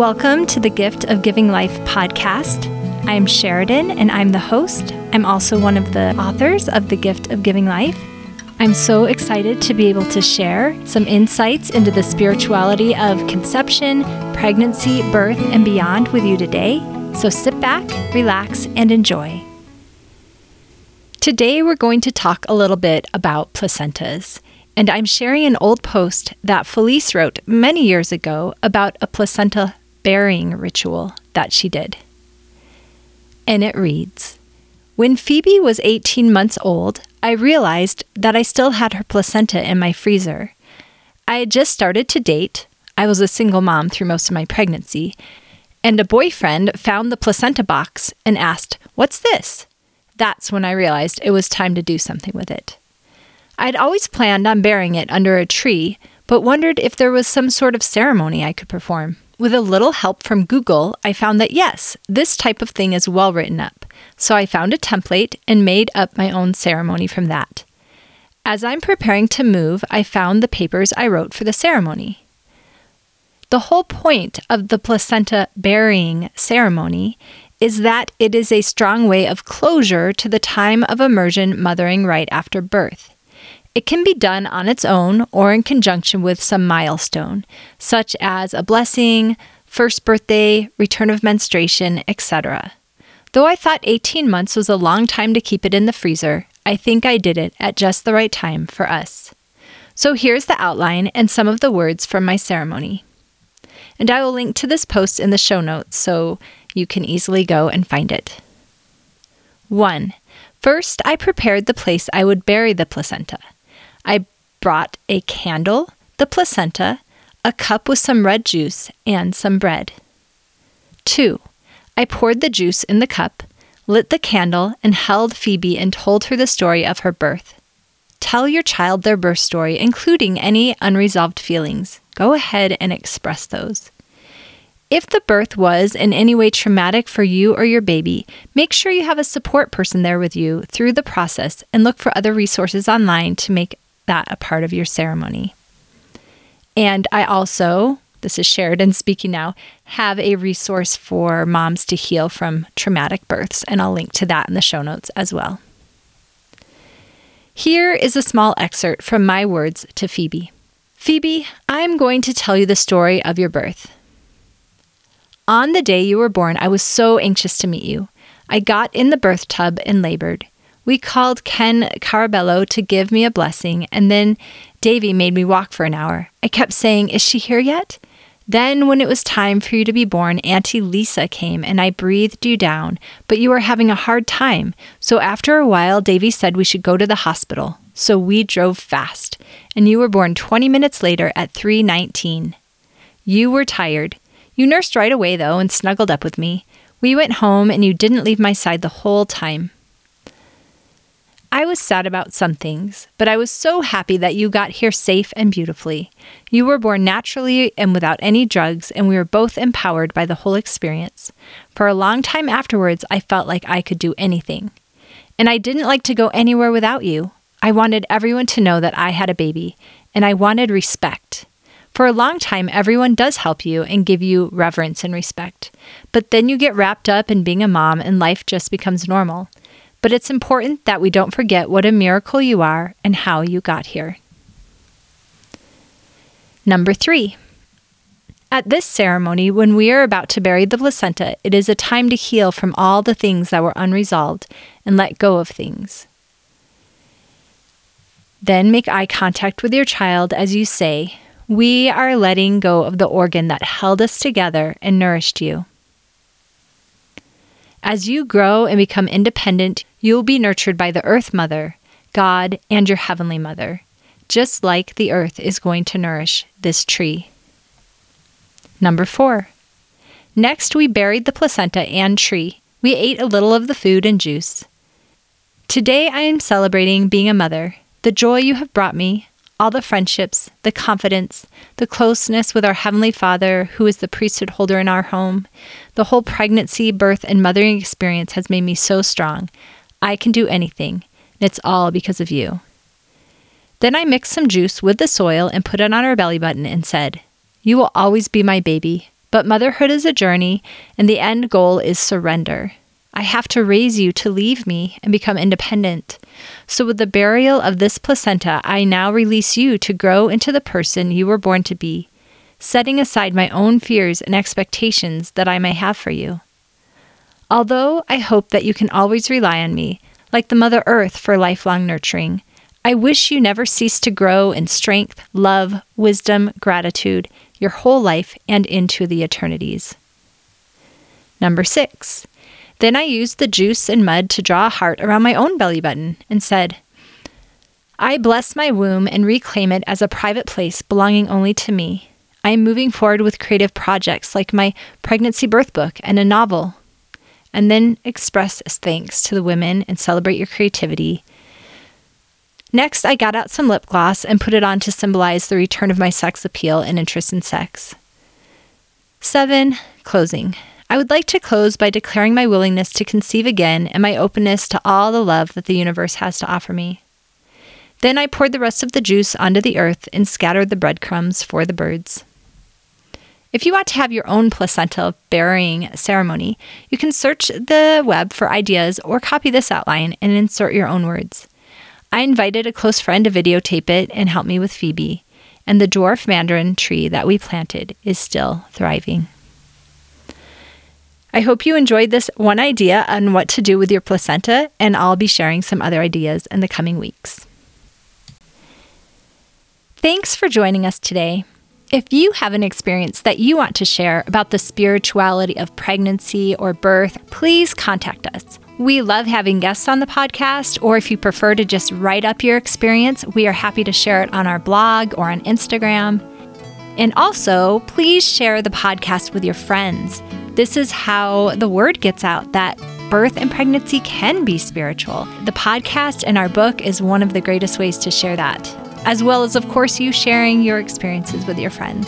Welcome to the Gift of Giving Life podcast. I'm Sheridan and I'm the host. I'm also one of the authors of The Gift of Giving Life. I'm so excited to be able to share some insights into the spirituality of conception, pregnancy, birth, and beyond with you today. So sit back, relax, and enjoy. Today, we're going to talk a little bit about placentas. And I'm sharing an old post that Felice wrote many years ago about a placenta burying ritual that she did. And it reads When Phoebe was 18 months old, I realized that I still had her placenta in my freezer. I had just started to date. I was a single mom through most of my pregnancy. And a boyfriend found the placenta box and asked, What's this? That's when I realized it was time to do something with it. I'd always planned on burying it under a tree, but wondered if there was some sort of ceremony I could perform. With a little help from Google, I found that yes, this type of thing is well written up. So I found a template and made up my own ceremony from that. As I'm preparing to move, I found the papers I wrote for the ceremony. The whole point of the placenta burying ceremony is that it is a strong way of closure to the time of immersion mothering right after birth. It can be done on its own or in conjunction with some milestone, such as a blessing, first birthday, return of menstruation, etc. Though I thought 18 months was a long time to keep it in the freezer, I think I did it at just the right time for us. So here's the outline and some of the words from my ceremony. And I will link to this post in the show notes so you can easily go and find it. 1. First, I prepared the place I would bury the placenta. I brought a candle, the placenta, a cup with some red juice, and some bread. 2. I poured the juice in the cup, lit the candle, and held Phoebe and told her the story of her birth. Tell your child their birth story, including any unresolved feelings. Go ahead and express those. If the birth was in any way traumatic for you or your baby, make sure you have a support person there with you through the process and look for other resources online to make that a part of your ceremony. And I also, this is Sheridan speaking now, have a resource for moms to heal from traumatic births, and I'll link to that in the show notes as well. Here is a small excerpt from my words to Phoebe. Phoebe, I'm going to tell you the story of your birth. On the day you were born, I was so anxious to meet you. I got in the birth tub and labored. We called Ken Carabello to give me a blessing, and then Davy made me walk for an hour. I kept saying, Is she here yet? Then, when it was time for you to be born, Auntie Lisa came and I breathed you down, but you were having a hard time. So, after a while, Davy said we should go to the hospital. So, we drove fast, and you were born 20 minutes later at 319. You were tired. You nursed right away, though, and snuggled up with me. We went home, and you didn't leave my side the whole time. I was sad about some things, but I was so happy that you got here safe and beautifully. You were born naturally and without any drugs, and we were both empowered by the whole experience. For a long time afterwards, I felt like I could do anything. And I didn't like to go anywhere without you. I wanted everyone to know that I had a baby, and I wanted respect. For a long time, everyone does help you and give you reverence and respect. But then you get wrapped up in being a mom, and life just becomes normal but it's important that we don't forget what a miracle you are and how you got here. Number three. At this ceremony, when we are about to bury the placenta, it is a time to heal from all the things that were unresolved and let go of things. Then make eye contact with your child as you say, We are letting go of the organ that held us together and nourished you. As you grow and become independent, you will be nurtured by the Earth Mother, God, and your Heavenly Mother, just like the earth is going to nourish this tree. Number four. Next, we buried the placenta and tree. We ate a little of the food and juice. Today, I am celebrating being a mother, the joy you have brought me, all the friendships, the confidence, the closeness with our Heavenly Father, who is the priesthood holder in our home. The whole pregnancy, birth, and mothering experience has made me so strong. I can do anything, and it's all because of you. Then I mixed some juice with the soil and put it on her belly button and said, You will always be my baby, But motherhood is a journey, and the end goal is surrender. I have to raise you to leave me and become independent. So, with the burial of this placenta, I now release you to grow into the person you were born to be, setting aside my own fears and expectations that I may have for you. Although I hope that you can always rely on me, like the Mother Earth for lifelong nurturing, I wish you never cease to grow in strength, love, wisdom, gratitude, your whole life and into the eternities. Number six, then I used the juice and mud to draw a heart around my own belly button and said, I bless my womb and reclaim it as a private place belonging only to me. I am moving forward with creative projects like my pregnancy birth book and a novel. And then express thanks to the women and celebrate your creativity. Next, I got out some lip gloss and put it on to symbolize the return of my sex appeal and interest in sex. 7. Closing. I would like to close by declaring my willingness to conceive again and my openness to all the love that the universe has to offer me. Then I poured the rest of the juice onto the earth and scattered the breadcrumbs for the birds. If you want to have your own placenta burying ceremony, you can search the web for ideas or copy this outline and insert your own words. I invited a close friend to videotape it and help me with Phoebe, and the dwarf mandarin tree that we planted is still thriving. I hope you enjoyed this one idea on what to do with your placenta, and I'll be sharing some other ideas in the coming weeks. Thanks for joining us today. If you have an experience that you want to share about the spirituality of pregnancy or birth, please contact us. We love having guests on the podcast, or if you prefer to just write up your experience, we are happy to share it on our blog or on Instagram. And also, please share the podcast with your friends. This is how the word gets out that birth and pregnancy can be spiritual. The podcast and our book is one of the greatest ways to share that, as well as, of course, you sharing your experiences with your friends.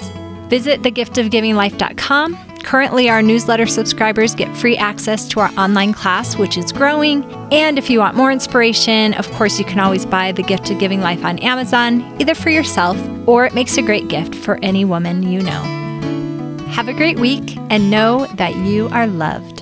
Visit thegiftofgivinglife.com. Currently, our newsletter subscribers get free access to our online class, which is growing. And if you want more inspiration, of course, you can always buy The Gift of Giving Life on Amazon, either for yourself or it makes a great gift for any woman you know. Have a great week and know that you are loved.